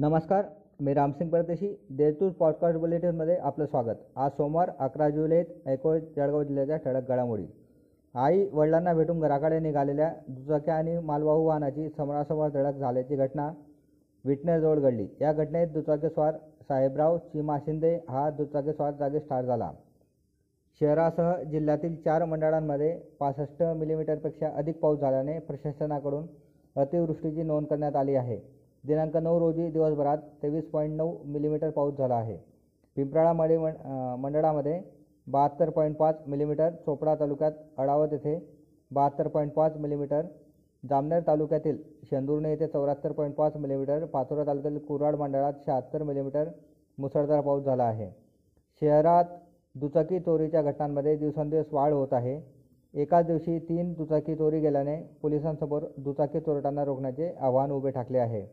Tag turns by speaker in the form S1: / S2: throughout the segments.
S1: नमस्कार मी रामसिंग परदेशी देतूर पॉडकास्ट बुलेटिनमध्ये आपलं स्वागत. आज सोमवार अकरा जुलै ऐको जळगाव जिल्ह्याच्या ठळक घडामोडी. आई वडिलांना भेटून घराकडे निघालेल्या दुचाक्या आणि मालवाहू वाहनाची समोरासमोर धडक झाल्याची घटना विटनेरजवळ घडली. या घटनेत दुचाकीस्वार साहेबराव चिमा शिंदे हा दुचाकीस्वार जागीच ठार झाला. शहरासह जिल्ह्यातील चार मंडळांमध्ये पासष्ट मिलीमीटरपेक्षा अधिक पाऊस झाल्याने प्रशासनाकडून अतिवृष्टीची नोंद करण्यात आली आहे. दिनांक नऊ रोजी दिवसभरात तेवीस पॉईंट नऊ मिलीमीटर पाऊस झाला आहे. पिंपराळा मळे मंडळामध्ये बहात्तर पॉईंट पाच मिलीमीटर चोपडा तालुक्यात अडावत येथे बहात्तर पॉईंट पाच मिलीमीटर जामनेर तालुक्यातील शेंदुर्णे येथे चौऱ्याहत्तर पॉईंट पाच मिलीमीटर पाचोरा तालुक्यातील कुराड मंडळात शहात्तर मिलीमीटर मुसळधार पाऊस झाला आहे. शहरात दुचाकी चोरीच्या घटनांमध्ये दिवसेंदिवस वाढ होत आहे. एकाच दिवशी तीन दुचाकी चोरी गेल्याने पोलिसांसमोर दुचाकी चोरट्यांना रोखण्याचे आव्हान उभे ठाकले आहे.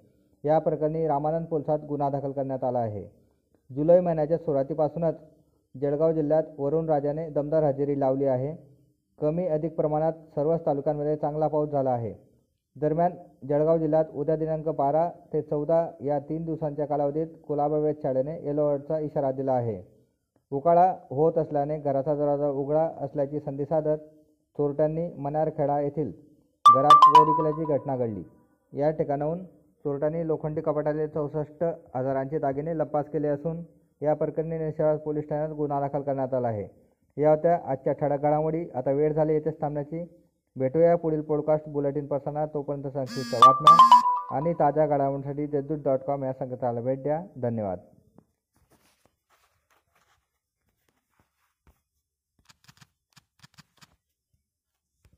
S1: या प्रकरणी रामानंद पोलिसात गुन्हा दाखल करण्यात आला आहे. जुलै महिन्याच्या सुरुवातीपासूनच जळगाव जिल्ह्यात वरुण राजाने दमदार हजेरी लावली आहे. कमी अधिक प्रमाणात सर्वच तालुक्यांमध्ये चांगला पाऊस झाला आहे. दरम्यान जळगाव जिल्ह्यात उद्या दिनांक बारा ते चौदा या तीन दिवसांच्या कालावधीत कुलाबा वेधशाळेने येलो अलर्टचा इशारा दिला आहे. उकाळा होत असल्याने घराचा दरवाजा उघडा असल्याची संधी साधत चोरट्यांनी मनारखेडा येथील घरात चोरी केल्याची घटना घडली. या ठिकाणाहून चोरट्यांनी लोखंडी कपाटाले चौसष्ट हजारांचे दागिने लपास केले असून या प्रकरणी नेशनल पोलीस ठाण्यात गुन्हा दाखल करण्यात आला आहे. या होत्या आजच्या ठळक घडामोडी. आता वेळ झाली येथेच थांबण्याची. भेटूया पुढील पॉडकास्ट बुलेटिन प्रसारणात. तोपर्यंत संक्षिप्त बातम्या आणि ताज्या घडामोडीसाठी देशदूत डॉट कॉम या संकेतस्थळाला भेट द्या. धन्यवाद.